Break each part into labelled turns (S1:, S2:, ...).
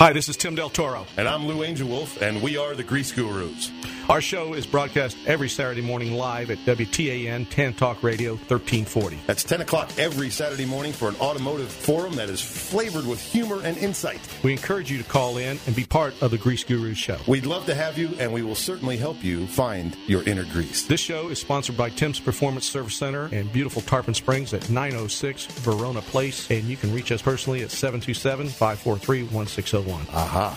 S1: Hi, this is Tim Del Toro.
S2: And I'm Lou Angel Wolf, and we are the Grease Gurus.
S1: Our show is broadcast every Saturday morning live at WTAN Tan Talk Radio 1340.
S2: That's 10 o'clock every Saturday morning for an automotive forum that is flavored with humor and insight.
S1: We encourage you to call in and be part of the Grease Gurus show.
S2: We'd love to have you, and we will certainly help you find your inner grease.
S1: This show is sponsored by Tim's Performance Service Center and beautiful Tarpon Springs at 906 Verona Place, and you can reach us personally at 727 543 1601.
S2: Aha.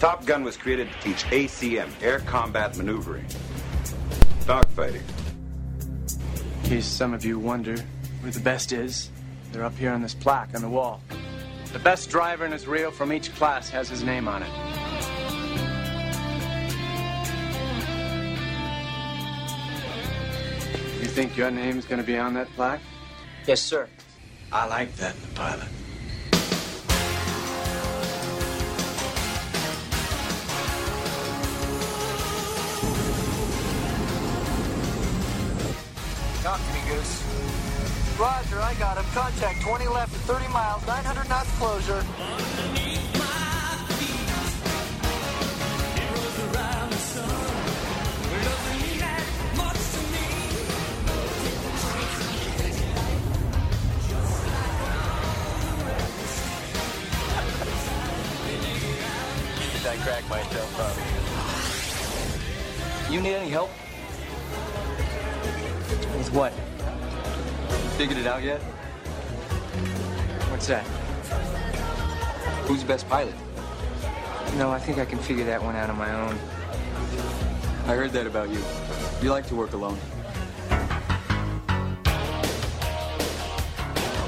S3: Top Gun was created to teach ACM, air combat maneuvering, dogfighting.
S4: In case some of you wonder where the best is, they're up here on this plaque on the wall. The best driver in Israel from each class has his name on it. You think your name's gonna be on that plaque?
S5: Yes, sir.
S4: I like that in a pilot.
S6: Roger, I got him. Contact 20 left at 30 miles, 900 knots closure.
S5: I crack myself up? You need any help? With what? Figured it out yet?
S4: What's that?
S5: Who's the best pilot?
S4: No, I think I can figure that one out on my own.
S5: I heard that about you. You like to work alone.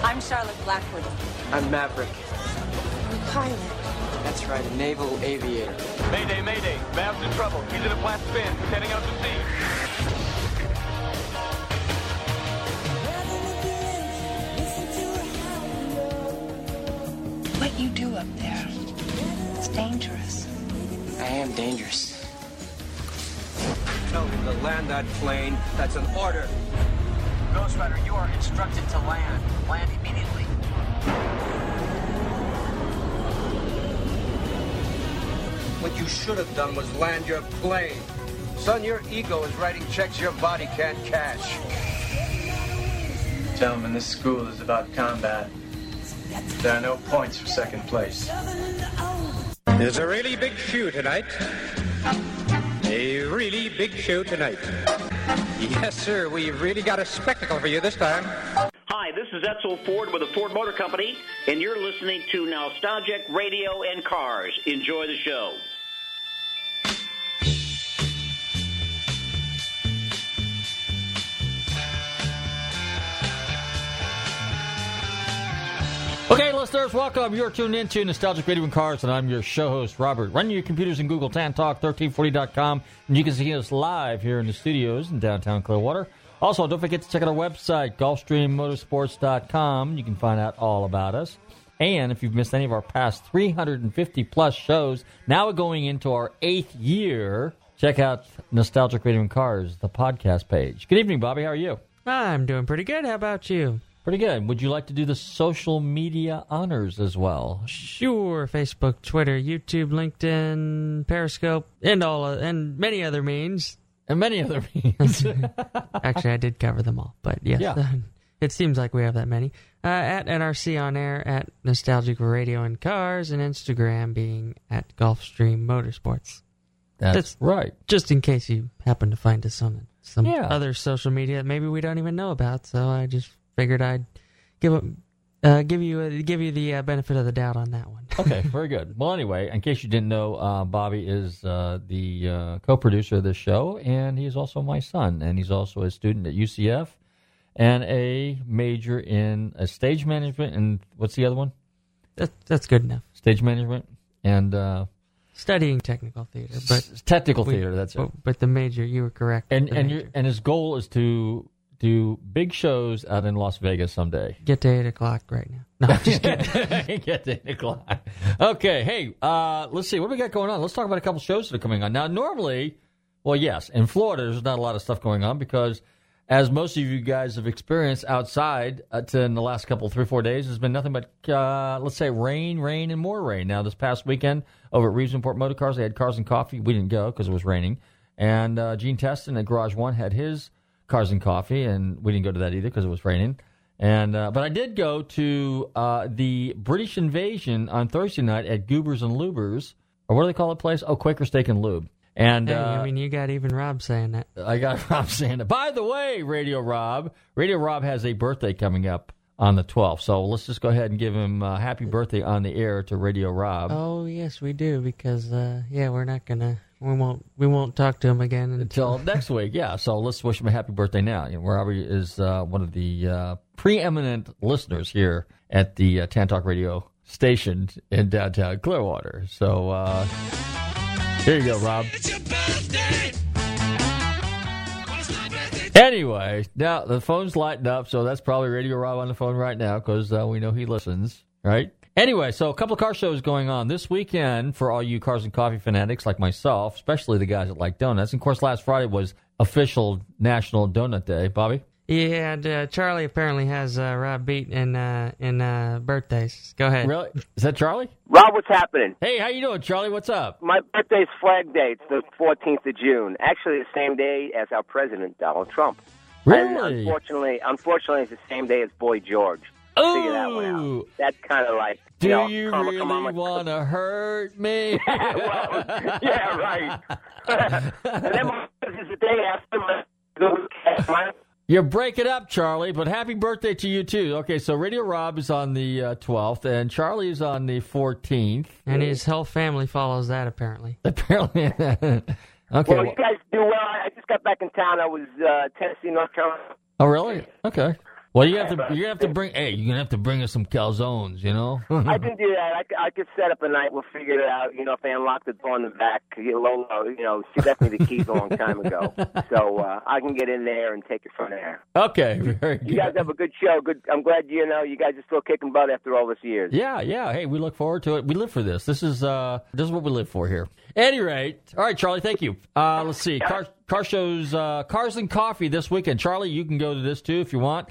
S7: I'm Charlotte Blackwood.
S4: I'm Maverick.
S7: A pilot.
S4: That's right, a naval aviator.
S8: Mayday, mayday. Bab's in trouble. He's in a flat spin. Heading out to sea.
S7: You do up there? It's dangerous.
S4: I am dangerous.
S5: Tell him to land that plane. That's an order.
S6: Ghost Rider, you are instructed to land. Land immediately.
S5: What you should have done was land your plane. Son, your ego is writing checks your body can't cash.
S4: Gentlemen, this school is about combat. There are no points for second place.
S9: There's a really big show tonight. A really big show tonight. Yes, sir. We've really got a spectacle for you this time.
S10: Hi, this is Edsel Ford with the Ford Motor Company, and you're listening to Nostalgic Radio and Cars. Enjoy the show.
S11: Okay, listeners, welcome. You're tuned into Nostalgic Radio and Cars, and I'm your show host, Robert. Run your computers in Google TanTalk1340.com, and you can see us live here in the studios in downtown Clearwater. Also, don't forget to check out our website, GulfstreamMotorsports.com. You can find out all about us. And if you've missed any of our past 350 plus shows, now we're going into our eighth year. Check out Nostalgic Radio and Cars, the podcast page. Good evening, Bobby. How are you?
S12: I'm doing pretty good. How about you?
S11: Pretty good. Would you like to do the social media honors as well?
S12: Sure. Facebook, Twitter, YouTube, LinkedIn, Periscope, and all uh, and many other means.
S11: And many other means.
S12: Actually, I did cover them all, but yes,
S11: Yeah.
S12: it seems like we have that many. Uh, at NRC on air, at Nostalgic Radio and Cars, and Instagram being at Gulfstream Motorsports.
S11: That's, right.
S12: Just in case you happen to find us on some
S11: Yeah.
S12: other social media that maybe we don't even know about, so I just figured I'd give a, uh, give you a, give you the uh, benefit of the doubt on that one.
S11: okay, very good. Well, anyway, in case you didn't know, uh, Bobby is uh, the uh, co-producer of this show, and he's also my son, and he's also a student at UCF, and a major in uh, stage management, and what's the other one?
S12: That, that's good enough.
S11: Stage management and uh,
S12: Studying technical theater, but
S11: s- technical
S12: we-
S11: theater. That's it.
S12: But, but the major, you were correct.
S11: And and your and his goal is to do big shows out in Las Vegas someday.
S12: get to eight o'clock right now. No, I'm just kidding.
S11: Get to eight o'clock. Okay, hey, uh, let's see what we got going on. Let's talk about a couple shows that are coming on now. Normally, well, yes, in Florida, there's not a lot of stuff going on because, as most of you guys have experienced outside uh, to in the last couple, three, four days, there's been nothing but uh, let's say rain, rain, and more rain. Now, this past weekend over at Reeves Import Motor Cars, they had cars and coffee. We didn't go because it was raining, and uh, Gene Teston at Garage One had his cars and coffee, and we didn't go to that either because it was raining. And uh, but I did go to uh, the British Invasion on Thursday night at Goobers and Lubers, or what do they call that place? Oh, Quaker Steak and Lube. And
S12: Hey,
S11: uh,
S12: I mean, you got even Rob saying that.
S11: I got Rob saying that. By the way, Radio Rob, Radio Rob has a birthday coming up on the 12th. So let's just go ahead and give him uh, happy birthday on the air to Radio Rob.
S12: Oh yes, we do because uh, yeah, we're not gonna we won't we won't talk to him again
S11: until next week. Yeah, so let's wish him a happy birthday now. You know, Robbie is uh, one of the uh, preeminent listeners here at the uh, Tantalk Radio station in downtown Clearwater. So uh, here you go, Rob. Anyway, now the phone's lighting up, so that's probably Radio Rob on the phone right now because uh, we know he listens, right? Anyway, so a couple of car shows going on this weekend for all you cars and coffee fanatics like myself, especially the guys that like donuts. And of course, last Friday was official National Donut Day. Bobby?
S12: Yeah, and uh, Charlie apparently has uh, Rob beat in uh, in uh, birthdays. Go ahead.
S11: Really? Is that Charlie?
S13: Rob, what's happening?
S11: Hey, how you doing, Charlie? What's up?
S13: My birthday's Flag Day. It's the 14th of June. Actually, the same day as our president, Donald Trump. And
S11: Really?
S13: unfortunately, unfortunately, it's the same day as Boy George. Figure that one out. That's kind of like
S11: Do
S13: you know,
S11: you
S13: come-
S11: really want to hurt me?
S13: yeah, right. and then my is the day after my, my
S11: You're breaking up, Charlie, but happy birthday to you, too. Okay, so Radio Rob is on the uh, 12th, and Charlie is on the 14th.
S12: And his whole family follows that apparently.
S11: Apparently. okay.
S13: well, you guys do well. I I just got back in town. I was uh, Tennessee, North Carolina.
S11: Oh, really? Okay. Well, you have to. You're gonna have to bring. Hey, you're gonna have to bring us some calzones. You know.
S13: I can do that. I could set up a night. We'll figure it out. You know, if they unlock the door in the back, you know, you know, she left me the keys a long time ago, so uh, I can get in there and take it from there.
S11: okay. Very good.
S13: You guys have a good show. Good. I'm glad you know you guys are still kicking butt after all these years.
S11: Yeah, yeah. Hey, we look forward to it. We live for this. This is uh this is what we live for here. Any rate, all right, Charlie. Thank you. Uh, let's see. Car car shows, uh, cars and coffee this weekend. Charlie, you can go to this too if you want.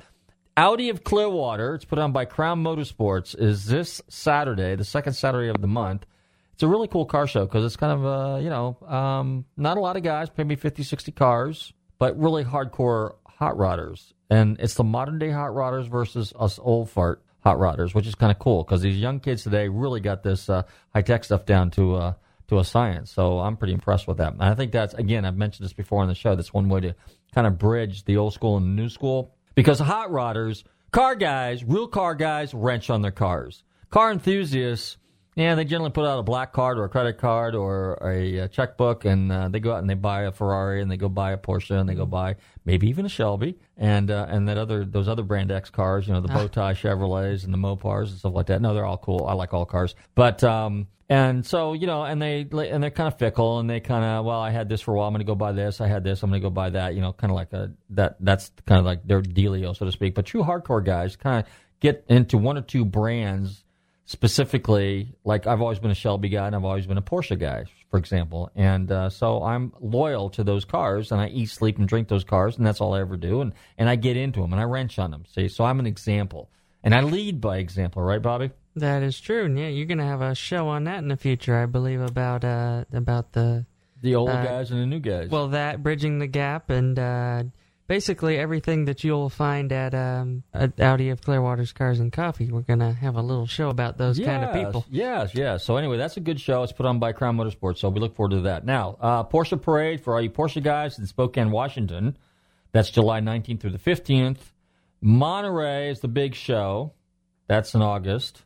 S11: Audi of Clearwater. It's put on by Crown Motorsports. Is this Saturday, the second Saturday of the month. It's a really cool car show because it's kind of uh you know um not a lot of guys, maybe 50, 60 cars, but really hardcore hot rodders. And it's the modern day hot rodders versus us old fart hot rodders, which is kind of cool because these young kids today really got this uh, high tech stuff down to uh, to a science. So I'm pretty impressed with that. And I think that's again I've mentioned this before on the show. That's one way to kind of bridge the old school and the new school because hot rodders, car guys, real car guys, wrench on their cars. Car enthusiasts. Yeah, they generally put out a black card or a credit card or a, uh checkbook, and uh, they go out and they buy a Ferrari and they go buy a Porsche and they go buy maybe even a Shelby and uh, and that other those other brand X cars, you know, the bow tie Chevrolets and the Mopars and stuff like that. No, they're all cool. I like all cars, but um, and so you know, and they and they're kind of fickle and they kind of well, I had this for a while. I'm going to go buy this. I had this. I'm going to go buy that. You know, kind of like a that that's kind of like their dealio, so to speak. But true hardcore guys kind of get into one or two brands specifically, like I've always been a Shelby guy and I've always been a Porsche guy, for example. And uh, so I'm loyal to those cars and I eat, sleep, and drink those cars, and that's all I ever do. And, and I get into them and I wrench on them. See, so I'm an example. And I lead by example, right, Bobby?
S12: That is true. And yeah, you're going to have a show on that in the future, I believe, about uh, about the
S11: The old
S12: Uh,
S11: guys and the new guys.
S12: well, that bridging the gap and uh, basically everything that you'll find at um, at Audi of Clearwater's Cars and Coffee. We're going to have a little show about those kind of people.
S11: Yes, yes. So anyway, that's a good show. It's put on by Crown Motorsports, so we look forward to that. Now, uh, Porsche Parade for all you Porsche guys in Spokane, Washington. That's July 19th through the 15th. Monterey is the big show. That's in August.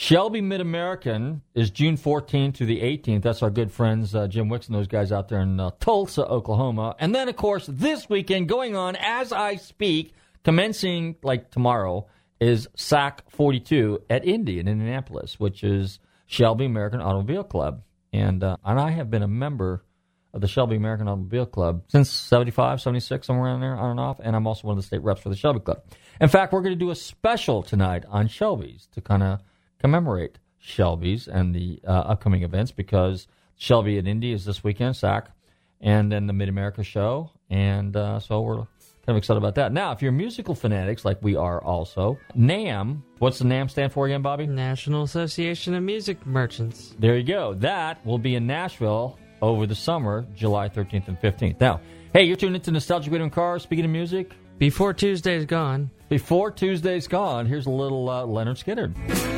S11: Shelby Mid American is June 14th to the 18th. That's our good friends uh, Jim Wicks and those guys out there in uh, Tulsa, Oklahoma. And then, of course, this weekend going on as I speak, commencing like tomorrow, is SAAC 42 at Indy in Indianapolis, which is Shelby American Automobile Club. And, uh, and I have been a member of the Shelby American Automobile Club since 75, 76, somewhere around there, on and off. And I'm also one of the state reps for the Shelby Club. In fact, we're going to do a special tonight on Shelby's to kind of commemorate Shelby's and the uh, upcoming events because Shelby at Indy is this weekend, SAAC, and then the Mid America show. And uh, so we're kind of excited about that. Now, if you're musical fanatics like we are also, NAMM, what's the NAMM stand for again, Bobby?
S12: National Association of Music Merchants.
S11: There you go. That will be in Nashville over the summer, July 13th and 15th. Now, hey, you're tuned into Nostalgic Radio and Cars. Speaking of music,
S12: Before Tuesday's gone,
S11: before Tuesday's gone, here's a little uh,
S14: Lynyrd
S11: Skynyrd.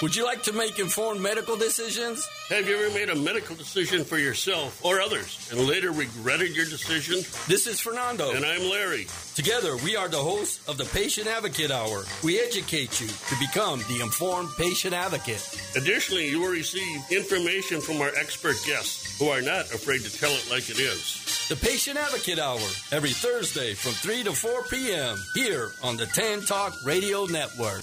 S15: Barbecue ribs and chew.
S16: Would you like to make informed medical decisions?
S17: Have you ever made a medical decision for yourself or others and later regretted your decision?
S16: This is Fernando.
S17: And I'm Larry.
S16: Together, we are the hosts of the Patient Advocate Hour. We educate you to become the informed patient advocate.
S17: Additionally, you will receive information from our expert guests who are not afraid to tell it like it is.
S16: The Patient Advocate Hour, every Thursday from 3 to 4 p.m. here on the Tan Talk Radio Network.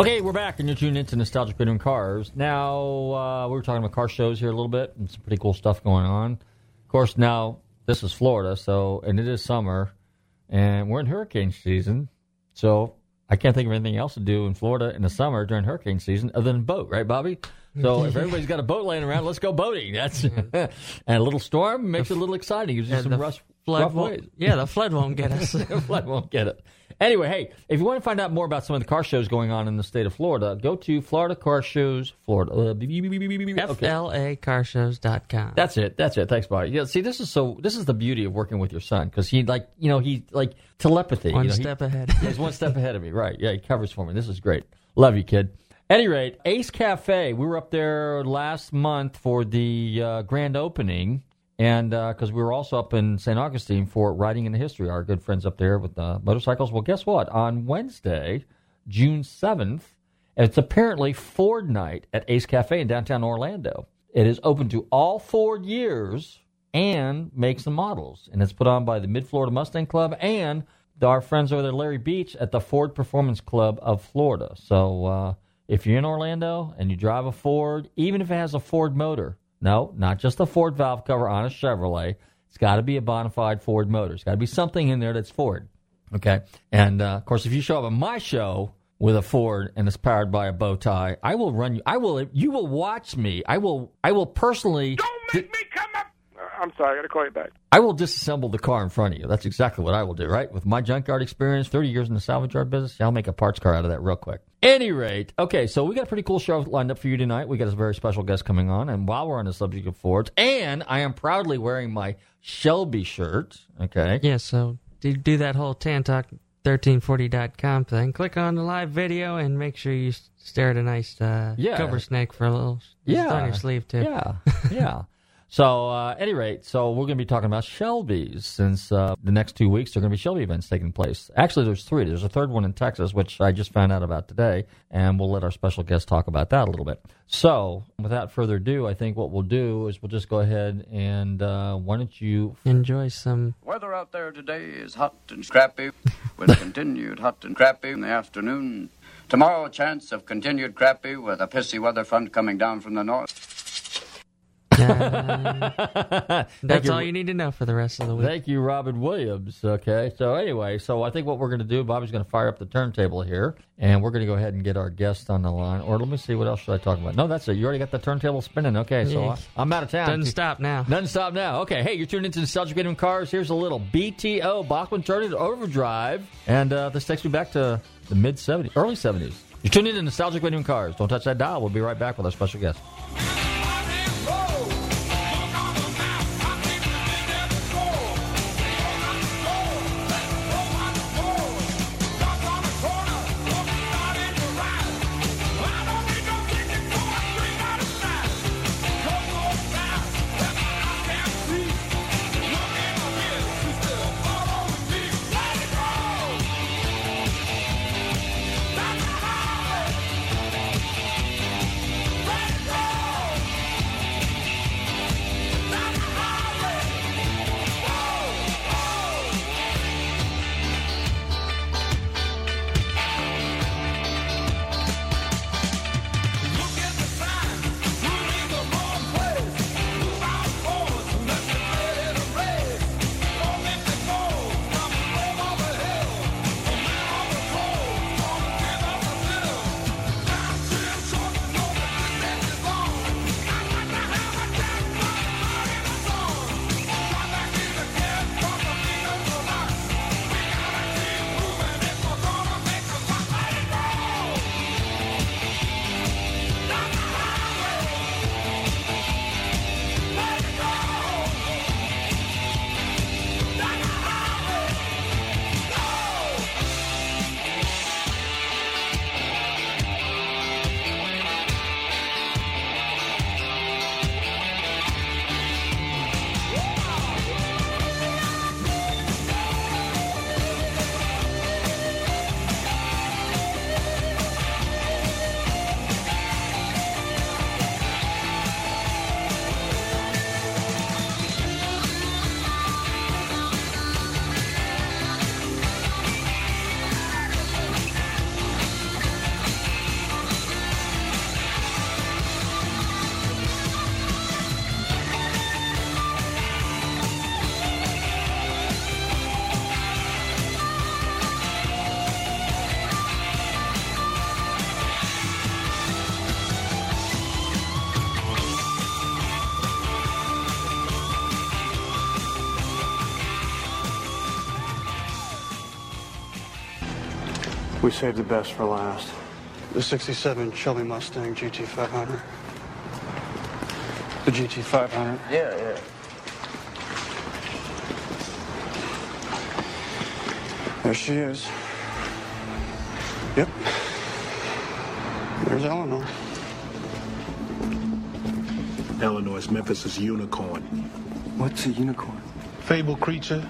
S11: Okay, we're back, and you're tuned into Nostalgic and Cars. Now, uh, we were talking about car shows here a little bit, and some pretty cool stuff going on. Of course, now this is Florida, so and it is summer, and we're in hurricane season. So I can't think of anything else to do in Florida in the summer during hurricane season other than boat, right, Bobby? So if everybody's got a boat laying around, let's go boating. That's and a little storm makes it a little exciting. Gives you some rough,
S12: flood
S11: rough ways.
S12: yeah, the flood won't get us.
S11: the flood won't get it. Anyway, hey, if you want to find out more about some of the car shows going on in the state of Florida, go to Florida Car Shows Florida. Uh.
S12: FLAcarshows.com.
S11: That's it. That's it. Thanks, Bobby. Yeah. See, this is so. This is the beauty of working with your son because he like you know he like telepathy.
S12: One
S11: you know, he-
S12: step ahead.
S11: he's one step ahead of me. Right. Yeah. He covers for me. This is great. Love you, kid. Any rate, Ace Cafe. We were up there last month for the uh, grand opening, and because we were also up in St. Augustine for Riding in the History, our good friends up there with the motorcycles. Well, guess what? On Wednesday, June seventh, it's apparently Ford night at Ace Cafe in downtown Orlando. It is open to all Ford years and makes and models, and it's put on by the Mid Florida Mustang Club and our friends over there, Larry Beach, at the Ford Performance Club of Florida. So uh, if you're in Orlando and you drive a Ford, even if it has a Ford motor, no, not just a Ford valve cover on a Chevrolet, it's got to be a bona fide Ford motor. It's got to be something in there that's Ford. Okay, and uh, of course, if you show up at my show with a Ford and it's powered by a bow tie, I will run you. I will. You will watch me. I will. I will personally.
S18: I'm sorry, I got to call you back.
S11: I will disassemble the car in front of you. That's exactly what I will do, right? With my junkyard experience, 30 years in the salvage yard business, I'll make a parts car out of that real quick. Any rate, okay, so we got a pretty cool show lined up for you tonight. We got a very special guest coming on, and while we're on the subject of Fords, and I am proudly wearing my Shelby shirt, okay?
S12: Yeah, so do, do that whole tantalk1340.com thing. Click on the live video and make sure you stare at a nice uh,
S11: Yeah.
S12: cover snake for a little.
S11: Yeah.
S12: On your sleeve, too.
S11: Yeah, yeah. So, uh, any rate, so we're going to be talking about Shelby's since uh, the next two weeks there are going to be Shelby events taking place. Actually, there's three. There's a third one in Texas, which I just found out about today, and we'll let our special guest talk about that a little bit. So, without further ado, I think what we'll do is we'll just go ahead and uh, why don't you
S12: enjoy some
S19: Weather out there today is hot and scrappy, with continued hot and crappy in the afternoon. Tomorrow, a chance of continued crappy with a pissy weather front coming down from the north.
S12: That's all you need to know for the rest of the week.
S11: Thank you, Robin Williams. Okay, so anyway, so I think what we're going to do, Bobby's going to fire up the turntable here, and we're going to go ahead and get our guest on the line. Or let me see, what else should I talk about? No, that's it. You already got the turntable spinning. Okay, so I, I'm out of town.
S12: Doesn't stop now.
S11: Doesn't stop now. Okay, hey, you're tuned into Nostalgic and Cars. Here's a little BTO, Bachman-Turner Overdrive, and uh, this takes me back to the mid 70s, early 70s. You're tuned into Nostalgic Video and Cars. Don't touch that dial. We'll be right back with our special guest.
S4: We saved the best for last. The 67 Shelby Mustang GT500. The GT500.
S5: Yeah, yeah.
S4: There she is. Yep. There's Eleanor.
S20: Illinois, Memphis' unicorn.
S4: What's a unicorn?
S20: Fable creature.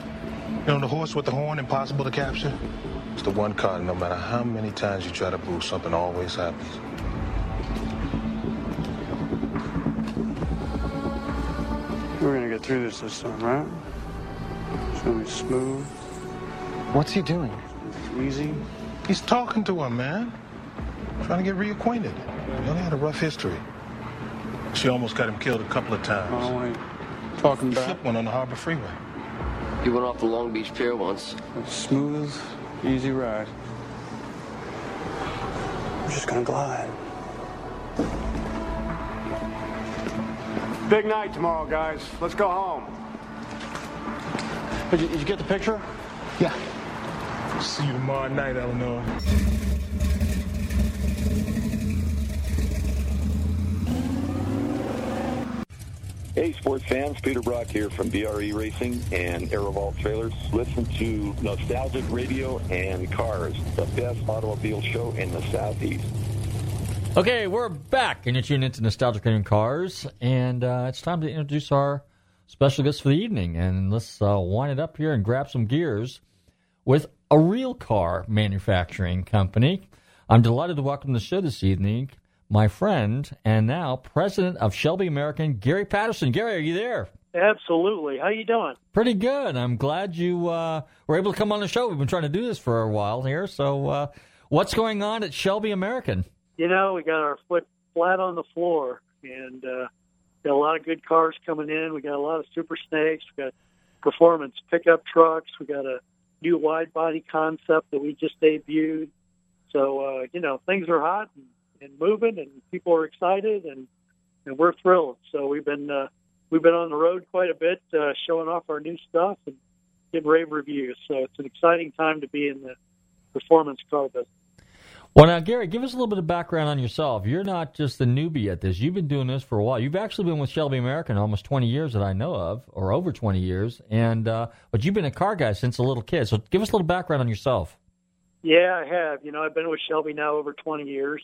S20: You know, the horse with the horn, impossible to capture? It's the one car, no matter how many times you try to boo, something always happens.
S4: We're gonna get through this this time, right? It's gonna be smooth.
S20: What's he doing?
S4: Easy.
S20: He's talking to her, man. Trying to get reacquainted. You only had a rough history. She almost got him killed a couple of times.
S4: Oh, wait. Talking
S20: He
S4: back.
S20: flipped one on the Harbor Freeway.
S5: He went off the Long Beach Pier once.
S4: Smooth, easy ride. We're just gonna glide. Big night tomorrow, guys. Let's go home. Did you, did you get the picture?
S20: Yeah. See you tomorrow night, Eleanor.
S21: Hey, sports fans, Peter Brock here from BRE Racing and Aerovault Trailers. Listen to Nostalgic Radio and Cars, the best automobile show in the Southeast.
S11: Okay, we're back, and you're tuned into Nostalgic Radio and Cars, and uh, it's time to introduce our special guest for the evening. And let's uh, wind it up here and grab some gears with a real car manufacturing company. I'm delighted to welcome to the show this evening my friend and now president of Shelby American, Gary Patterson. Gary, are you there?
S22: Absolutely. How you doing?
S11: Pretty good. I'm glad you uh, were able to come on the show. We've been trying to do this for a while here. So, uh, what's going on at Shelby American?
S22: You know, we got our foot flat on the floor, and uh, got a lot of good cars coming in. We got a lot of Super Snakes. We got performance pickup trucks. We got a new wide body concept that we just debuted. So, uh, you know, things are hot and, and moving, and people are excited, and and we're thrilled. So we've been uh, we've been on the road quite a bit, uh, showing off our new stuff and getting rave reviews. So it's an exciting time to be in the performance car business.
S11: Well, now, Gary, give us a little bit of background on yourself. You're not just a newbie at this. You've been doing this for a while. You've actually been with Shelby American almost 20 years that I know of, or over 20 years. And uh, but you've been a car guy since a little kid. So give us a little background on yourself.
S22: Yeah, I have. You know, I've been with Shelby now over 20 years.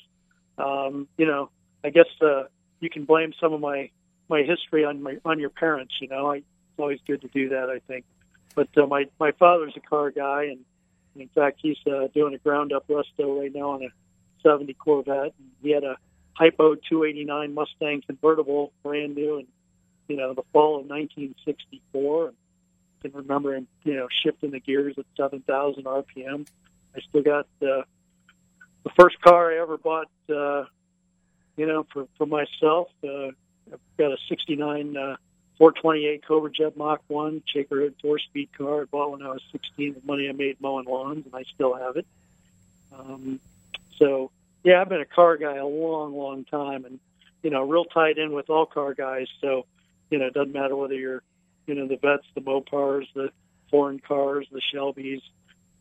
S22: Um, you know, I guess uh, you can blame some of my my history on my on your parents. You know, I, it's always good to do that. I think. But uh, my my father's a car guy, and in fact, he's uh, doing a ground up resto right now on a 70 Corvette. And he had a Hypo 289 Mustang convertible, brand new, and you know, the fall of 1964. And I can remember him, you know, shifting the gears at 7,000 RPM. I still got uh, the first car I ever bought, uh, you know, for, for myself. Uh, I've got a 69 uh, 428 Cobra Jet Mach 1 Shaker Hood four speed car I bought when I was 16 with money I made mowing lawns, and I still have it. Um, so, yeah, I've been a car guy a long, long time and, you know, real tied in with all car guys. So, you know, it doesn't matter whether you're, you know, the vets, the Mopars, the foreign cars, the Shelbys,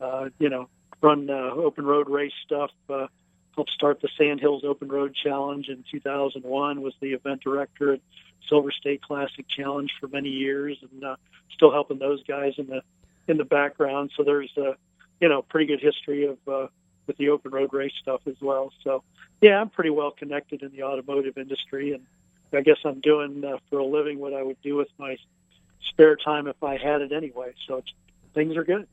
S22: uh, you know, run uh, open road race stuff. Uh, helped start the Sand Hills Open Road Challenge in 2001. Was the event director at Silver State Classic Challenge for many years, and uh, still helping those guys in the in the background. So there's a you know pretty good history of uh, with the open road race stuff as well. So yeah, I'm pretty well connected in the automotive industry, and I guess I'm doing uh, for a living what I would do with my spare time if I had it anyway. So it's, things are good.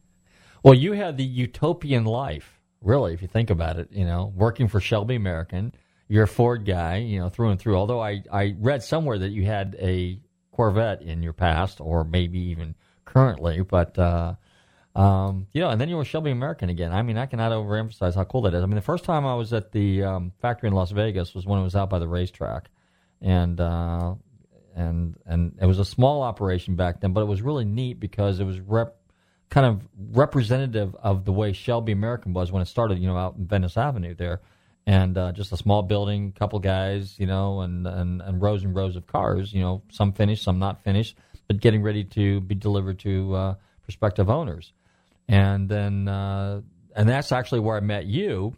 S11: Well, you had the utopian life, really, if you think about it. You know, working for Shelby American, you're a Ford guy, you know, through and through. Although I I read somewhere that you had a Corvette in your past, or maybe even currently, but. uh um, you know, and then you were Shelby American again. I mean, I cannot overemphasize how cool that is. I mean, the first time I was at the um, factory in Las Vegas was when it was out by the racetrack, and uh, and and it was a small operation back then, but it was really neat because it was rep, kind of representative of the way Shelby American was when it started. You know, out in Venice Avenue there, and uh, just a small building, a couple guys, you know, and, and and rows and rows of cars. You know, some finished, some not finished, but getting ready to be delivered to uh, prospective owners. And then uh, and that's actually where I met you.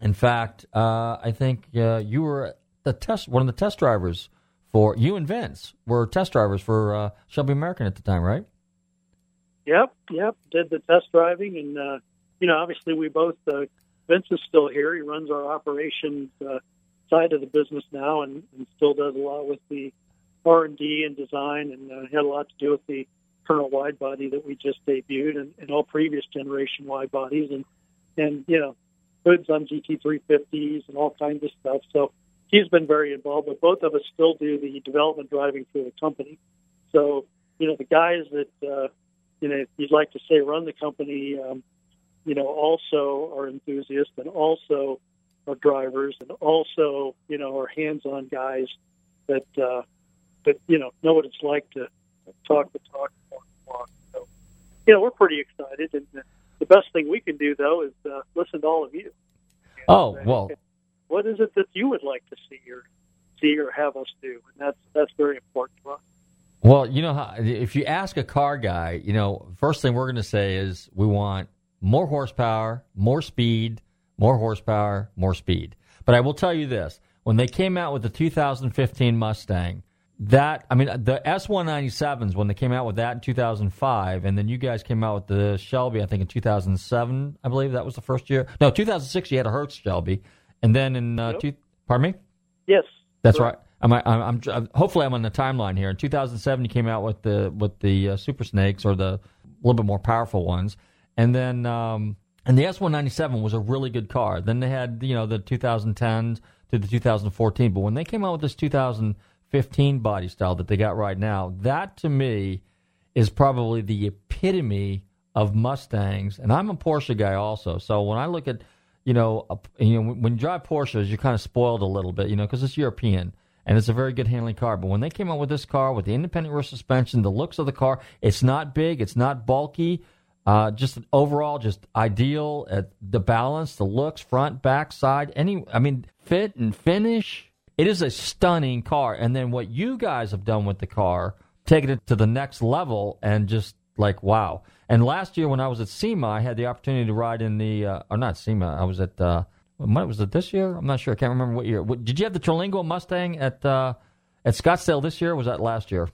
S11: In fact, uh, I think uh, you were the test one of the test drivers for you and Vince were test drivers for uh, Shelby American at the time, right?
S22: Yep, yep. Did the test driving, and uh, you know, obviously, we both. Uh, Vince is still here. He runs our operations uh, side of the business now, and, and still does a lot with the R and D and design, and uh, had a lot to do with the current wide body that we just debuted, and, and all previous generation wide bodies, and and you know, hoods on GT350s and all kinds of stuff. So he's been very involved, but both of us still do the development driving for the company. So you know, the guys that uh, you know, you'd like to say run the company, um, you know, also are enthusiasts and also are drivers and also, you know, are hands-on guys that, uh, that, you know, know what it's like to talk the talk, walk the walk. So, you know, we're pretty excited. And the, the best thing we can do, though, is uh, listen to all of you.
S11: Oh, well,
S22: What is it that you would like to see or see or have us do? And that's, that's very important to us.
S11: Well, you know how if you ask a car guy, you know, first thing we're going to say is we want more horsepower, more speed, more horsepower, more speed. But I will tell you this: when they came out with the 2015 Mustang, that I mean the S197s when they came out with that in 2005, and then you guys came out with the Shelby, I think in 2007, I believe that was the first year. No, 2006 you had a Hertz Shelby, and then in uh,
S22: Yep.
S11: two, pardon me.
S22: Yes.
S11: That's right. I'm, I'm, I'm, hopefully I'm on the timeline here. In 2007, you came out with the with the uh, Super Snakes or the a little bit more powerful ones, and then um, and the S197 was a really good car. Then they had you know the 2010s to the 2014, but when they came out with this 2015 body style that they got right now, that to me is probably the epitome of Mustangs. And I'm a Porsche guy also, so when I look at you know, a, you know, when you drive Porsches, you're kind of spoiled a little bit, you know, because it's European and it's a very good handling car. But when they came out with this car with the independent rear suspension, the looks of the car, it's not big, it's not bulky, uh, just overall, just ideal. At the balance, the looks, front, back, side, any, I mean, fit and finish. It is a stunning car. And then what you guys have done with the car, taking it to the next level and just like wow. And last year when I was at SEMA, I had the opportunity to ride in the uh, or not SEMA. I was at uh, what was it this year? I'm not sure. I can't remember what year. What, did you have the Terlingua Mustang at uh, at Scottsdale this year? or Was that last year?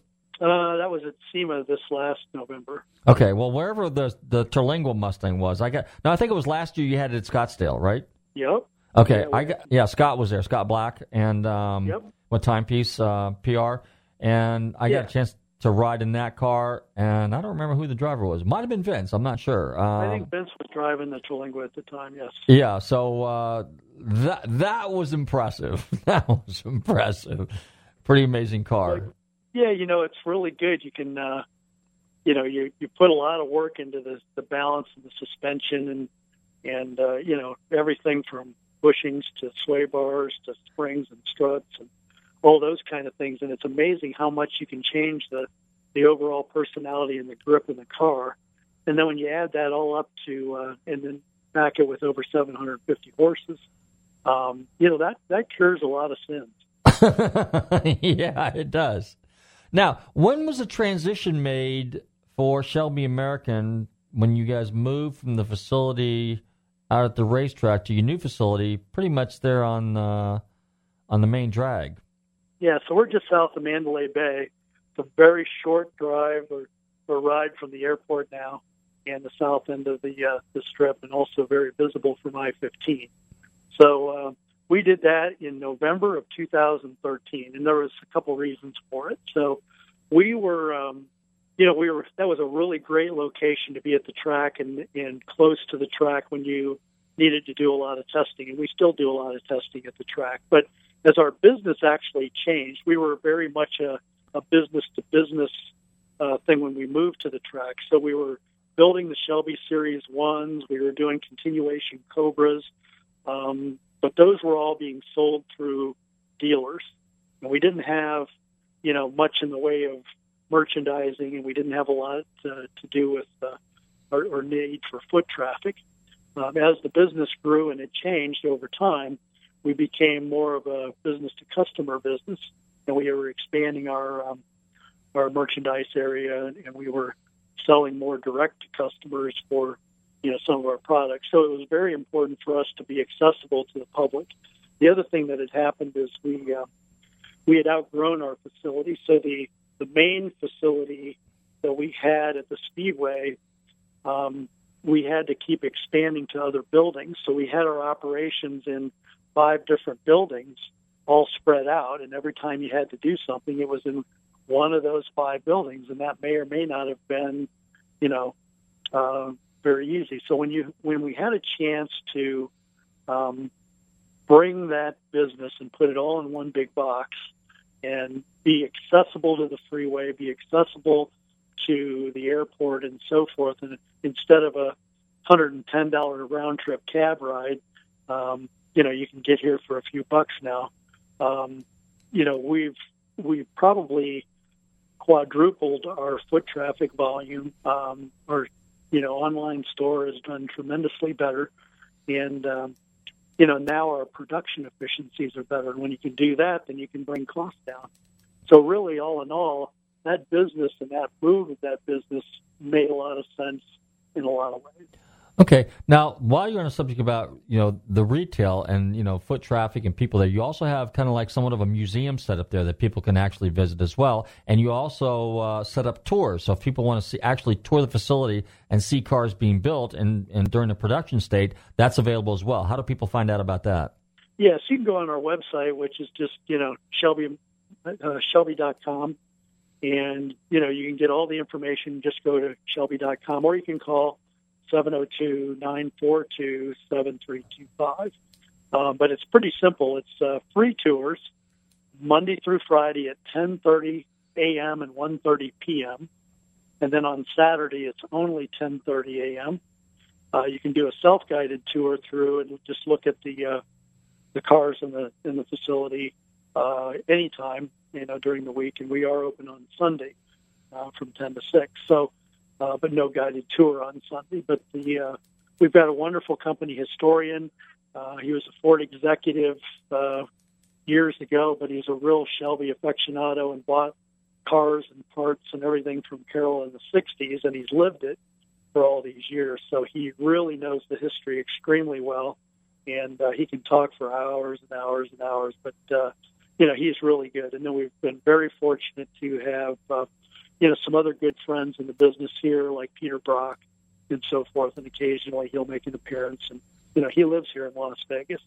S22: Uh, that was at SEMA this last November.
S11: Okay, well wherever the the Terlingua Mustang was, I got. No, I think it was last year. You had it at Scottsdale, right?
S22: Yep.
S11: Okay, I got yeah. Scott was there. Scott Black and um,
S22: Yep.
S11: what timepiece uh, PR, and I
S22: Yeah.
S11: got a chance to ride in that car, and I don't remember who the driver was. Might have been Vince. I'm not sure. Um,
S22: I think Vince was driving the Terlingua at the time. Yes.
S11: Yeah, so uh, that that was impressive. That was impressive. Pretty amazing car.
S22: Yeah, you know, it's really good. You can, uh, you know, you you put a lot of work into the the balance and the suspension and and uh, you know everything from bushings to sway bars to springs and struts and all those kind of things. And it's amazing how much you can change the the overall personality and the grip in the car. And then when you add that all up to uh, and then back it with over 750 horses, um, you know that that cures a lot of sins.
S11: yeah, it does. Now, when was the transition made for Shelby American when you guys moved from the facility out at the racetrack to your new facility, pretty much there on uh, on the main drag?
S22: Yeah, so we're just south of Mandalay Bay. It's a very short drive or, or ride from the airport now, and the south end of the uh, the strip, and also very visible from I-15. So uh, we did that in November of 2013, and there was a couple reasons for it. So we were, um, you know, we were that was a really great location to be at the track and and close to the track when you needed to do a lot of testing, and we still do a lot of testing at the track, but as our business actually changed, we were very much a, business to business thing when we moved to the track. So we were building the Shelby Series ones, we were doing continuation Cobras, um, but those were all being sold through dealers, and we didn't have, you know, much in the way of merchandising, and we didn't have a lot to do with uh, or, or need for foot traffic. Um, as the business grew and it changed over time, we became more of a business to customer business, and we were expanding our um, our merchandise area, and, we were selling more direct to customers for you know, some of our products. So it was very important for us to be accessible to the public. The other thing that had happened is we uh, we had outgrown our facility, so the the main facility that we had at the Speedway, um, we had to keep expanding to other buildings. So we had our operations in five different buildings, all spread out, and every time you had to do something, it was in one of those five buildings, and that may or may not have been, you know, uh, very easy. So when you when we had a chance to um, bring that business and put it all in one big box and be accessible to the freeway, be accessible to the airport and so forth, and instead of a hundred and ten dollar round trip cab ride, um, you know, you can get here for a few bucks now. Um, you know, we've we've probably quadrupled our foot traffic volume. Um, our you know online store has done tremendously better, and um, you know now our production efficiencies are better. And when you can do that, then you can bring costs down. So really, all in all, that business and that move of that business made a lot of sense in a lot of ways.
S11: Okay. Now, while you're on the subject about you know the retail and you know foot traffic and people there, you also have kind of like somewhat of a museum set up there that people can actually visit as well. And you also uh, set up tours, so if people want to see actually tour the facility and see cars being built and, and during the production state, that's available as well. How do people find out about that?
S22: Yes, you can go on our website, which is just you know Shelby uh, Shelby.com, and you know you can get all the information. Just go to Shelby.com, or you can call 702-942-7325. Um, but it's pretty simple. It's uh, free tours Monday through Friday at 10:30 a.m. and 1:30 p.m. And then on Saturday it's only 10:30 a.m. Uh, you can do a self-guided tour through and just look at the uh, the cars in the in the facility uh, anytime you know during the week, and we are open on Sunday uh, from 10 to 6. So uh, but no guided tour on Sunday. But the uh, we've got a wonderful company historian. Uh, he was a Ford executive uh, years ago, but he's a real Shelby aficionado and bought cars and parts and everything from Carroll in the '60s, and he's lived it for all these years. So he really knows the history extremely well, and uh, he can talk for hours and hours and hours. But uh, you know, he's really good. And then we've been very fortunate to have. Uh, you know, some other good friends in the business here, like Peter Brock and so forth. And occasionally he'll make an appearance. And, you know, he lives here in Las Vegas.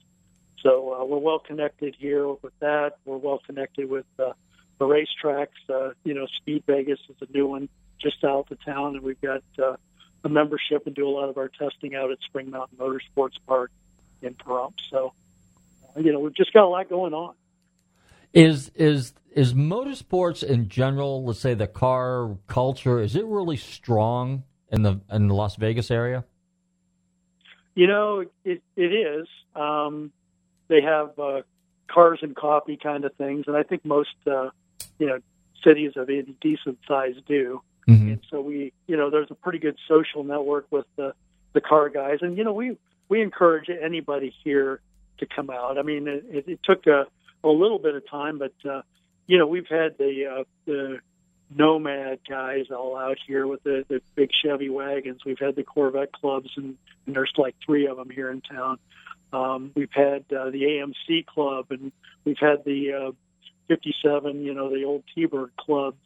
S22: So uh, we're well connected here with that. We're well connected with uh, the racetracks. Uh, you know, Speed Vegas is a new one just out of town. And we've got uh, a membership and do a lot of our testing out at Spring Mountain Motorsports Park in Pahrump. So, you know, we've just got a lot going on.
S11: Is is is motorsports in general, let's say the car culture, is it really strong in the in the Las Vegas area?
S22: You know, it it is. Um, they have uh, cars and coffee kind of things, and I think most uh, you know cities of any decent size do.
S11: Mm-hmm.
S22: And so we, you know, there's a pretty good social network with the the car guys, and you know, we we encourage anybody here to come out. I mean, it, it, it took a a little bit of time, but uh, you know we've had the uh, the Nomad guys all out here with the the big Chevy wagons. We've had the Corvette clubs, and, and there's like three of them here in town. Um, we've had uh, the AMC club, and we've had the uh, 57, you know, the old T-Bird clubs.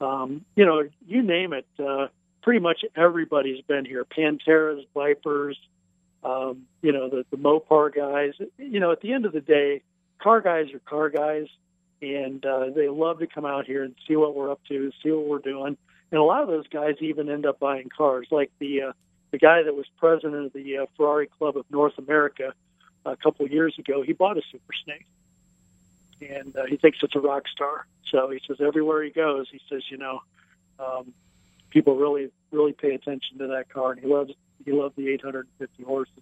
S22: Um, you know, you name it. Uh, pretty much everybody's been here. Panteras, Vipers, um, you know, the, the Mopar guys. You know, at the end of the day, car guys are car guys, and uh, they love to come out here and see what we're up to, see what we're doing. And a lot of those guys even end up buying cars, like the uh, the guy that was president of the uh, Ferrari Club of North America a couple of years ago. He bought a Super Snake, and uh, he thinks it's a rock star. So he says everywhere he goes, he says, you know, um, people really really pay attention to that car, and he loves he loved the 850 horses.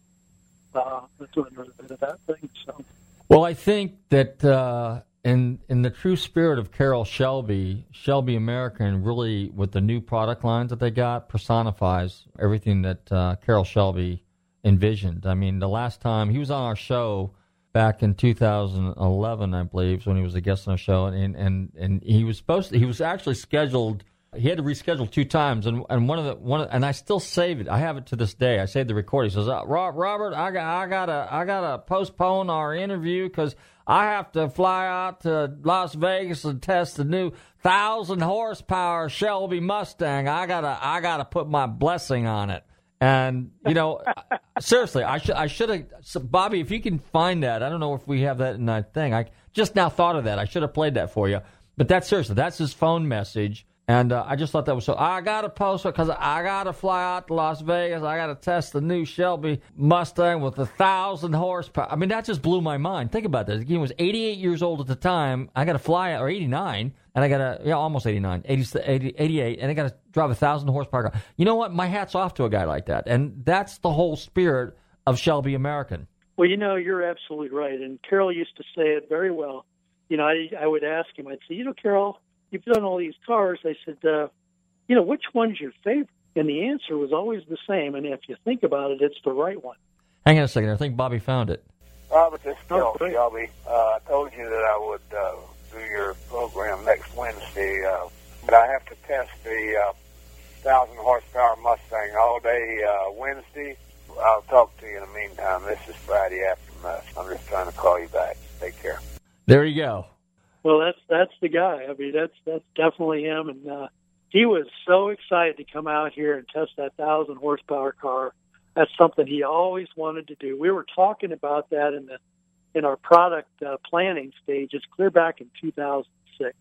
S22: Uh, that's another bit of that thing. So.
S11: Well, I think that uh, in in the true spirit of Carroll Shelby, Shelby American really with the new product lines that they got personifies everything that uh, Carroll Shelby envisioned. I mean, the last time he was on our show back in 2011, I believe, when he was a guest on our show, and and and he was supposed to, he was actually scheduled he had to reschedule two times, and and one of the one of, and I still save it. I have it to this day. I saved the recording. He says, uh, "Rob, Robert, I got I gotta I gotta postpone our interview because I have to fly out to Las Vegas and test the new thousand horsepower Shelby Mustang. I gotta I gotta put my blessing on it." And you know, seriously, I should I should have so Bobby. If you can find that, I don't know if we have that in that thing. I just now thought of that. I should have played that for you. But that's seriously, that's his phone message. And uh, I just thought that was so. I got to post it because I got to fly out to Las Vegas. I got to test the new Shelby Mustang with a thousand horsepower. I mean, that just blew my mind. Think about this. He was 88 years old at the time. I got to fly out, or 89, and I got to, yeah, almost 89, 80, 80, 88, and I got to drive a thousand horsepower. You know what? My hat's off to a guy like that. And that's the whole spirit of Shelby American.
S22: Well, you know, you're absolutely right. And Carroll used to say it very well. You know, I, I would ask him, I'd say, you know, Carroll, you've done all these cars. I said, uh, you know, which one's your favorite? And the answer was always the same. And if you think about it, it's the right one.
S11: Hang on a second. I think Bobby found it.
S23: Robert, this is Bill Shelby. Uh, I told you that I would uh, do your program next Wednesday, uh, but I have to test the uh, 1,000 horsepower Mustang all day uh, Wednesday. I'll talk to you in the meantime. This is Friday afternoon. I'm just trying to call you back. Take care.
S11: There you go.
S22: Well, that's that's the guy. I mean, that's that's definitely him. And uh, he was so excited to come out here and test that thousand horsepower car. That's something he always wanted to do. We were talking about that in the in our product uh, planning stages clear back in 2006.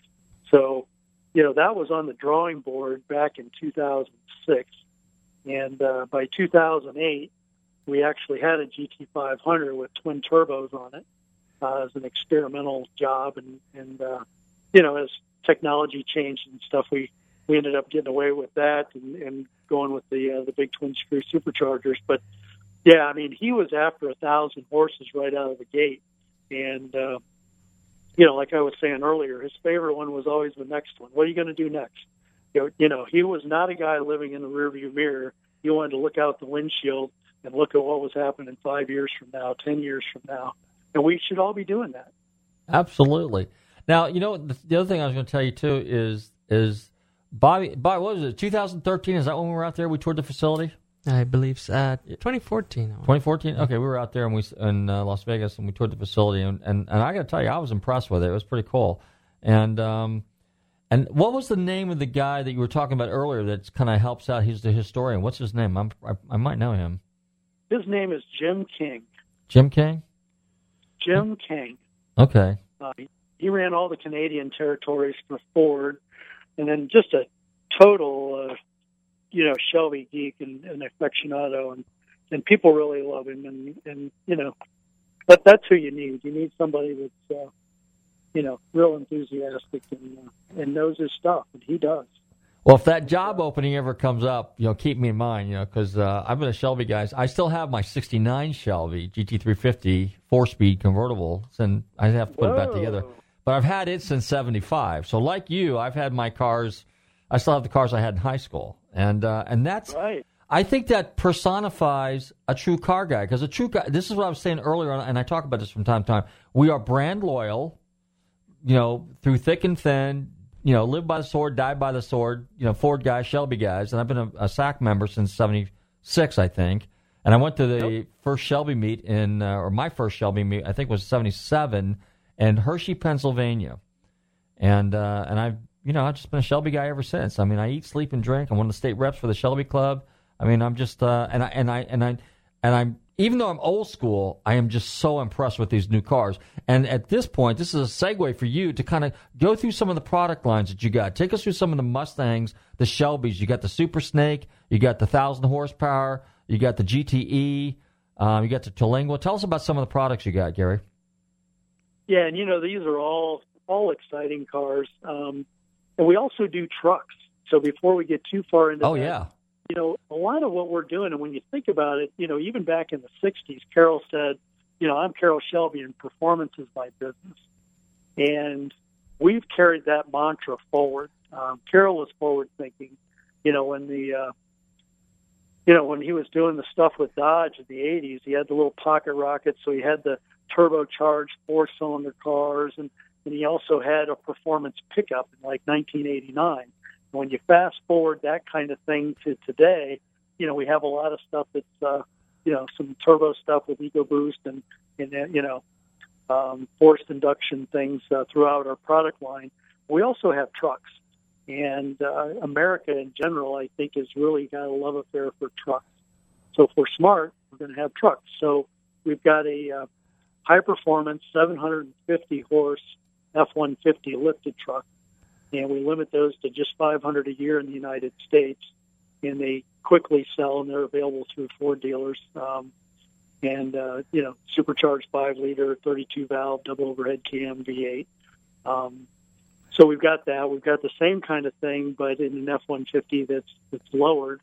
S22: So, you know, that was on the drawing board back in 2006. And uh, by 2008, we actually had a GT500 with twin turbos on it uh, as an experimental job. And, and uh, you know, as technology changed and stuff, we, we ended up getting away with that and, and going with the uh, the big twin screw superchargers. But yeah, I mean, he was after a thousand horses right out of the gate, and uh, you know, like I was saying earlier, his favorite one was always the next one. What are you going to do next? You know, you know, he was not a guy living in the rearview mirror. He wanted to look out the windshield and look at what was happening five years from now, ten years from now, and we should all be doing that.
S11: Absolutely. Now, you know, the, the other thing I was going to tell you too is is Bobby. Bobby, what was it? 2013? Is that when we were out there? We toured the facility.
S12: I believe so. uh, 2014.
S11: 2014. Okay, we were out there and we in uh, Las Vegas and we toured the facility and and, and I got to tell you, I was impressed with it. It was pretty cool. And um, and what was the name of the guy that you were talking about earlier that kind of helps out? He's the historian. What's his name? I'm, I I might know him.
S22: His name is Jim King.
S11: Jim King.
S22: Jim King.
S11: Okay.
S22: Uh, he, ran all the Canadian territories for Ford, and then just a total, uh, you know, Shelby geek and, and aficionado, and and people really love him, and and you know, but that's who you need. You need somebody that's, uh, you know, real enthusiastic and uh, and knows his stuff, and he does.
S11: Well, if that job opening ever comes up, you know, keep me in mind, you know, because uh, I've been a Shelby guy. I still have my '69 Shelby GT350 four-speed convertible, and I have to put it back together. But I've had it since '75. So, like you, I've had my cars. I still have the cars I had in high school, and uh, and that's.
S22: Right.
S11: I think that personifies a true car guy because a true guy. This is what I was saying earlier, and I talk about this from time to time. We are brand loyal, you know, through thick and thin. You know, live by the sword, die by the sword. You know, Ford guys, Shelby guys, and I've been a, a SAAC member since '76, I think. And I went to the first Shelby meet in, uh, or my first Shelby meet, I think was '77 in Hershey, Pennsylvania. And uh, and I've you know I've just been a Shelby guy ever since. I mean, I eat, sleep, and drink. I'm one of the state reps for the Shelby Club. I mean, I'm just uh, and I and I and I and I'm even though I'm old school, I am just so impressed with these new cars. And at this point, this is a segue for you to kind of go through some of the product lines that you got. Take us through some of the Mustangs, the Shelbys. You got the Super Snake, you got the thousand horsepower, you got the GTE, um, you got the Terlingua. Tell us about some of the products you got, Gary.
S22: Yeah, and you know these are all all exciting cars, um, and we also do trucks. So before we get too far into
S11: Oh
S22: that,
S11: yeah,
S22: you know, a lot of what we're doing, and when you think about it, you know, even back in the '60s, Carroll said, you know, I'm Carroll Shelby, and performance is my business, and we've carried that mantra forward. Um, Carroll was forward thinking, you know, when the uh, you know, when he was doing the stuff with Dodge in the 80s, he had the little pocket rockets, so he had the turbocharged four cylinder cars, and, and he also had a performance pickup in like 1989. When you fast forward that kind of thing to today, you know, we have a lot of stuff that's, uh, you know, some turbo stuff with EcoBoost and, and uh, you know, um, forced induction things uh, throughout our product line. We also have trucks, and uh, America in general, I think, has really got a love affair for trucks. So if we're smart, we're going to have trucks. So we've got a uh, high performance 750 horse F-150 lifted truck, and we limit those to just 500 a year in the United States, and they quickly sell, and they're available through Ford dealers. Um, and uh, you know, supercharged five liter, 32 valve, double overhead cam V8. Um, so we've got that. We've got the same kind of thing, but in an F-150 that's that's lowered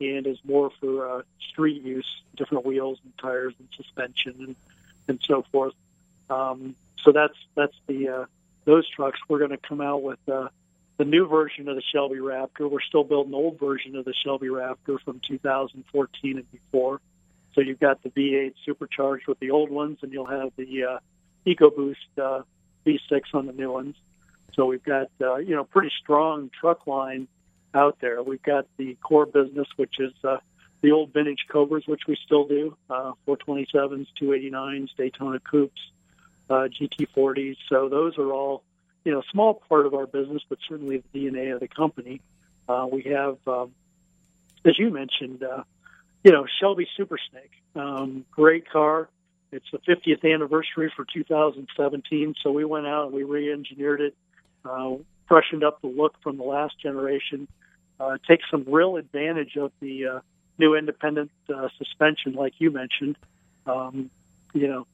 S22: and is more for uh, street use, different wheels and tires and suspension and and so forth. Um, so that's that's the uh, those trucks. We're going to come out with uh, the new version of the Shelby Raptor. We're still building an old version of the Shelby Raptor from 2014 and before. So you've got the V8 supercharged with the old ones, and you'll have the uh, EcoBoost uh, V6 on the new ones. So we've got uh, you know pretty strong truck line out there. We've got the core business, which is uh, the old vintage Cobras, which we still do, uh, 427s, 289s, Daytona Coupes, uh, GT40s. So those are all you know small part of our business, but certainly the DNA of the company. Uh, we have, um, as you mentioned, uh, you know Shelby Super Snake, um, great car. It's the 50th anniversary for 2017, so we went out and we re-engineered it, uh, freshened up the look from the last generation, uh, take some real advantage of the uh, new independent uh, suspension, like you mentioned. Um, you know,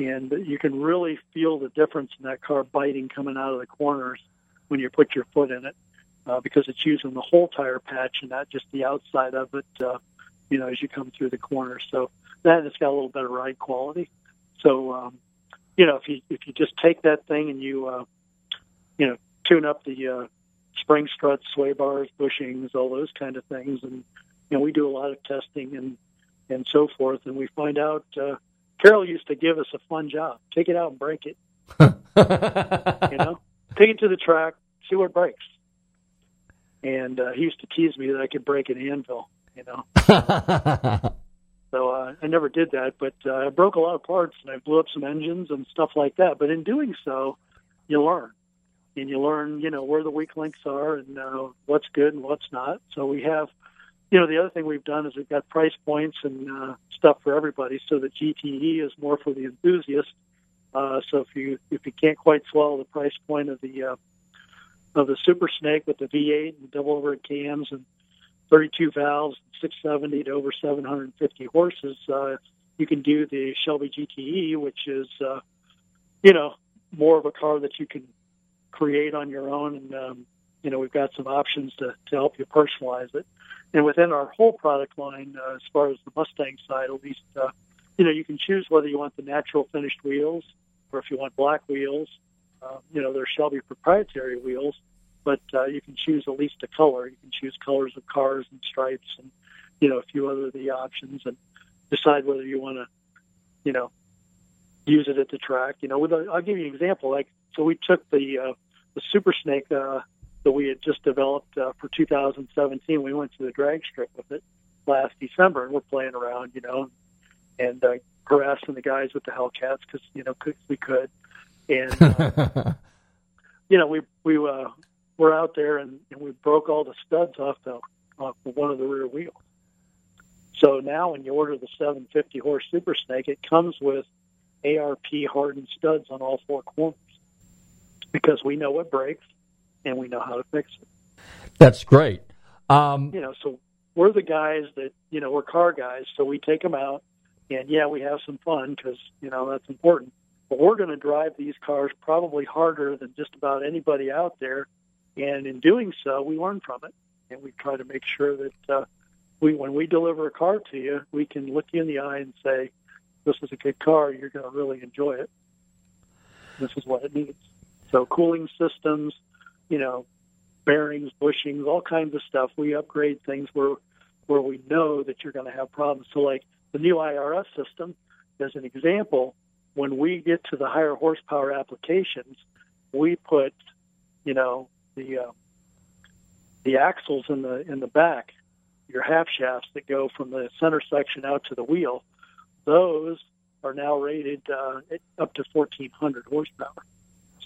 S22: and you can really feel the difference in that car biting coming out of the corners when you put your foot in it, uh, because it's using the whole tire patch and not just the outside of it. Uh, you know, as you come through the corners. So that it's got a little better ride quality. So, um, you know, if you if you just take that thing and you, uh, you know, tune up the uh, spring struts, sway bars, bushings, all those kind of things, and you know, we do a lot of testing and and so forth, and we find out. Uh, Carroll used to give us a fun job: take it out and break it. you know, take it to the track, see what breaks. And uh, he used to tease me that I could break an anvil. You know. So uh, I never did that, but uh, I broke a lot of parts and I blew up some engines and stuff like that. But in doing so, you learn, and you learn, you know, where the weak links are and uh, what's good and what's not. So we have, you know, the other thing we've done is we've got price points and uh, stuff for everybody. So the GTE is more for the enthusiast. Uh, so if you if you can't quite swallow the price point of the uh, of the Super Snake with the V8 and double overhead cams and 32 valves, 670 to over 750 horses, uh, you can do the Shelby GTE, which is, uh, you know, more of a car that you can create on your own. And, um, you know, we've got some options to, to help you personalize it. And within our whole product line, uh, as far as the Mustang side, at least, uh, you know, you can choose whether you want the natural finished wheels or if you want black wheels. Uh, you know, they're Shelby proprietary wheels but uh, you can choose at least a color. You can choose colors of cars and stripes, and you know a few other of the options, and decide whether you want to, you know, use it at the track. You know, with a, I'll give you an example. Like, so we took the uh, the Super Snake uh, that we had just developed uh, for 2017. We went to the drag strip with it last December, and we're playing around, you know, and uh, harassing the guys with the Hellcats because you know 'cause we could, and. Uh, You know, we we uh, we're out there and, and we broke all the studs off the off one of the rear wheels. So now, when you order the 750 horse Super Snake, it comes with ARP hardened studs on all four corners because we know what breaks and we know how to fix it.
S11: That's great. Um,
S22: You know, so we're the guys that you know we're car guys, so we take them out, and yeah, we have some fun because you know that's important. But we're going to drive these cars probably harder than just about anybody out there and in doing so, we learn from it, and we try to make sure that uh, we, when we deliver a car to you, we can look you in the eye and say, "This is a good car. You're going to really enjoy it. This is what it needs." So, cooling systems, you know, bearings, bushings, all kinds of stuff. We upgrade things where where we know that you're going to have problems. So, like the new IRS system, as an example, when we get to the higher horsepower applications, we put, you know, the uh, the axles in the in the back, your half shafts that go from the center section out to the wheel, those are now rated uh, up to 1,400 horsepower.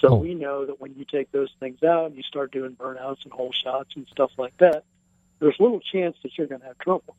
S22: So
S11: Oh.
S22: we know that when you take those things out and you start doing burnouts and hole shots and stuff like that, there's little chance that you're going to have trouble.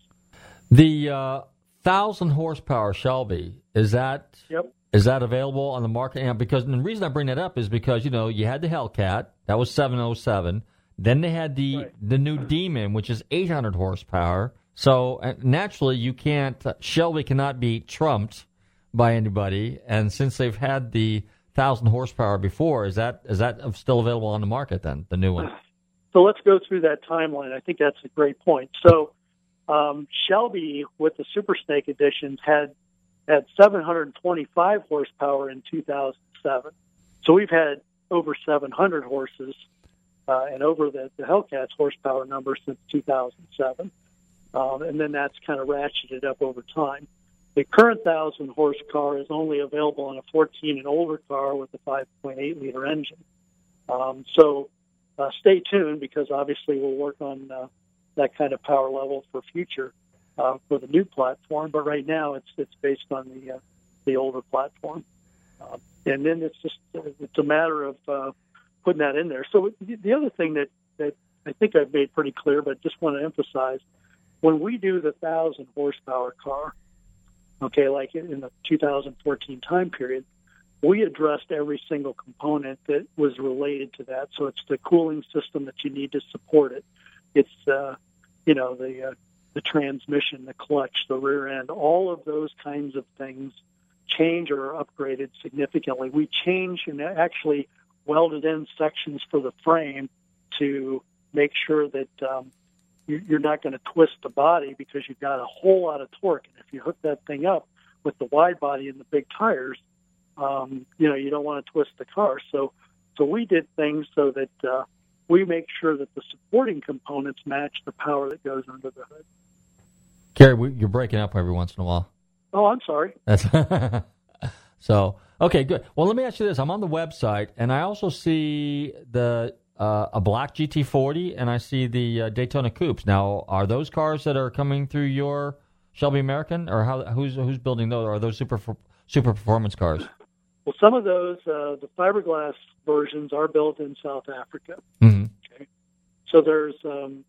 S11: The uh, thousand horsepower Shelby is that
S22: Yep.
S11: is that available on the market? And because and the reason I bring that up is because you know you had the Hellcat that was 707, then they had the the new Demon which is 800 horsepower. So uh, naturally you can't Shelby cannot be trumped by anybody. And since they've had the thousand horsepower before, is that is that still available on the market then? The new one.
S22: So let's go through that timeline. I think that's a great point. So um, Shelby with the Super Snake editions had had 725 horsepower in 2007. So we've had over 700 horses uh, and over the, the Hellcat's horsepower number since 2007. Um, and then that's kind of ratcheted up over time. The current 1,000 horse car is only available on a 14 and older car with a 5.8 liter engine. Um, so uh, stay tuned because obviously we'll work on uh, that kind of power level for future uh, for the new platform. But right now it's it's based on the uh, the older platform, uh, and then it's just it's a matter of uh, putting that in there. So the the other thing that that I think I've made pretty clear, but just want to emphasize when we do the thousand horsepower car, okay, like in the 2014 time period, we addressed every single component that was related to that. So it's the cooling system that you need to support it. It's uh, you know the uh, the transmission, the clutch, the rear end, all of those kinds of things change or are upgraded significantly. We change and actually welded in sections for the frame to make sure that um, you're not going to twist the body because you've got a whole lot of torque. And if you hook that thing up with the wide body and the big tires, um, you know you don't want to twist the car. So so we did things so that uh, we make sure that the supporting components match the power that goes under the hood.
S11: Gary, we, you're breaking up every once in a while.
S22: Oh, I'm sorry.
S11: That's so okay. Good. Well, let me ask you this: I'm on the website, and I also see the uh, a black GT40, and I see the uh, Daytona Coupes. Now, are those cars that are coming through your Shelby American, or how? Who's who's building those? Are those super Superformance cars?
S22: Well, some of those, uh, the fiberglass versions, are built in South Africa.
S11: Mhm.
S22: Okay, so there's um,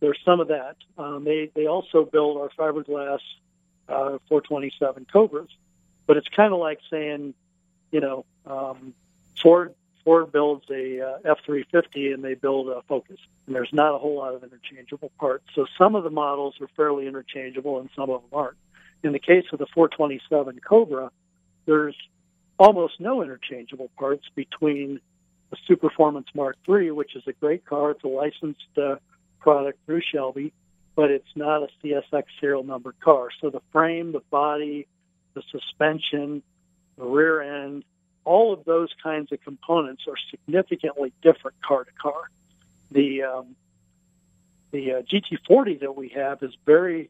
S22: there's some of that. Um, they they also build our fiberglass uh, 427 Cobras, but it's kind of like saying, you know, um, Ford Ford builds a uh, F350 and they build a Focus, and there's not a whole lot of interchangeable parts. So some of the models are fairly interchangeable, and some of them aren't. In the case of the 427 Cobra, there's almost no interchangeable parts between the Superformance Mark III, which is a great car. It's a licensed uh, product through Shelby, but it's not a CSX serial number car. So the frame, the body, the suspension, the rear end, all of those kinds of components are significantly different car to car. The um, the uh, GT40 that we have is very,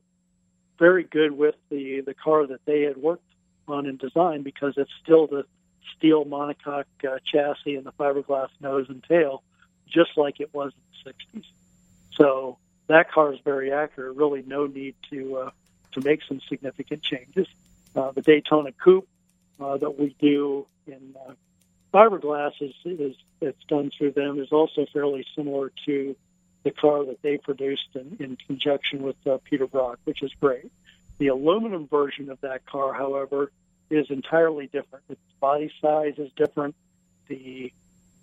S22: very good with the the car that they had worked on and designed because it's still the steel monocoque uh, chassis and the fiberglass nose and tail, just like it was in the 60s. So that car is very accurate. Really, no need to uh, to make some significant changes. Uh, the Daytona Coupe uh, that we do in uh, fiberglass is, is it's done through them is also fairly similar to the car that they produced in, in conjunction with uh, Peter Brock, which is great. The aluminum version of that car, however, is entirely different. Its body size is different. The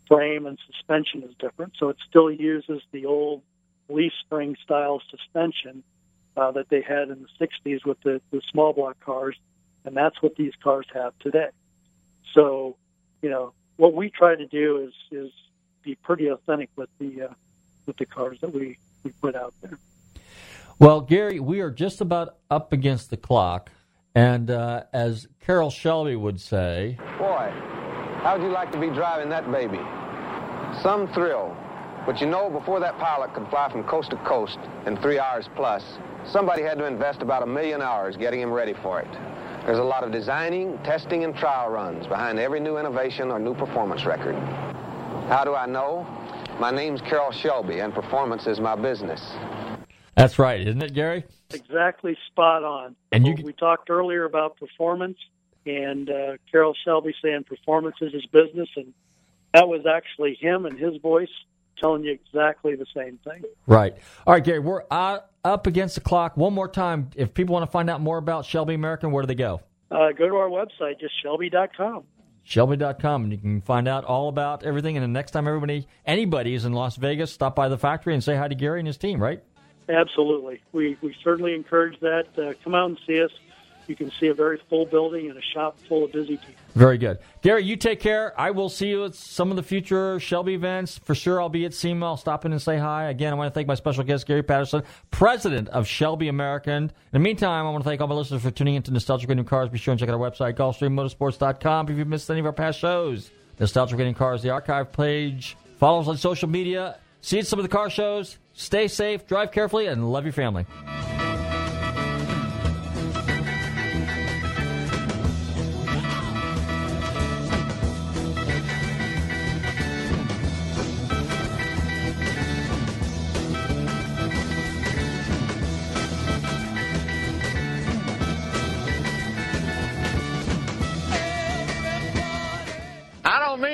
S22: frame and suspension is different. So it still uses the old leaf spring style suspension uh, that they had in the 60s with the, the small block cars, and that's what these cars have today. So, you know, what we try to do is is be pretty authentic with the uh, with the cars that we, we put out there.
S11: Well, Gary, we are just about up against the clock, and uh, as Carroll Shelby would say,
S24: Boy, how'd you like to be driving that baby? Some thrill. But you know, before that pilot could fly from coast to coast in three hours plus, somebody had to invest about a million hours getting him ready for it. There's a lot of designing, testing, and trial runs behind every new innovation or new performance record. How do I know? My name's Carroll Shelby, and performance is my business.
S11: That's right, isn't it, Gary?
S22: Exactly spot on.
S11: And you-
S22: we talked earlier about performance, and uh, Carroll Shelby saying performance is his business, and that was actually him and his voice telling you exactly the same thing.
S11: Right. All right, Gary, we're uh, up against the clock. One more time. If people want to find out more about Shelby American, where do they go?
S22: Uh, go to our website, just shelby.com.
S11: Shelby.com, and you can find out all about everything. And the next time everybody, anybody is in Las Vegas, stop by the factory and say hi to Gary and his team, right?
S22: Absolutely. We, we certainly encourage that. Uh, come out and see us. You can see a very full building and a shop full of busy people.
S11: Very good. Gary, you take care. I will see you at some of the future Shelby events. For sure, I'll be at SEMA. I'll stop in and say hi. Again, I want to thank my special guest, Gary Patterson, president of Shelby American. In the meantime, I want to thank all my listeners for tuning into Nostalgic Radio Cars. Be sure and check out our website, GulfstreamMotorsports.com. If you've missed any of our past shows, Nostalgic Radio Cars, the archive page. Follow us on social media. See you at some of the car shows. Stay safe, drive carefully, and love your family.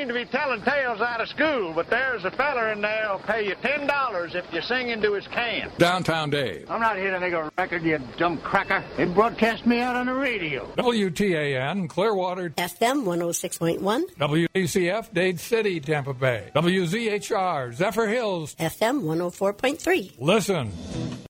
S25: Mean to be telling tales out of school, but there's a feller in there who'll pay you ten dollars if you sing into his can.
S26: Downtown Dave.
S25: I'm not here to make a record, you dumb cracker. They broadcast me out on the radio.
S26: WTAN, Clearwater,
S27: FM 106.1,
S26: WACF, Dade City, Tampa Bay, WZHR, Zephyrhills.
S27: FM 104.3.
S26: Listen.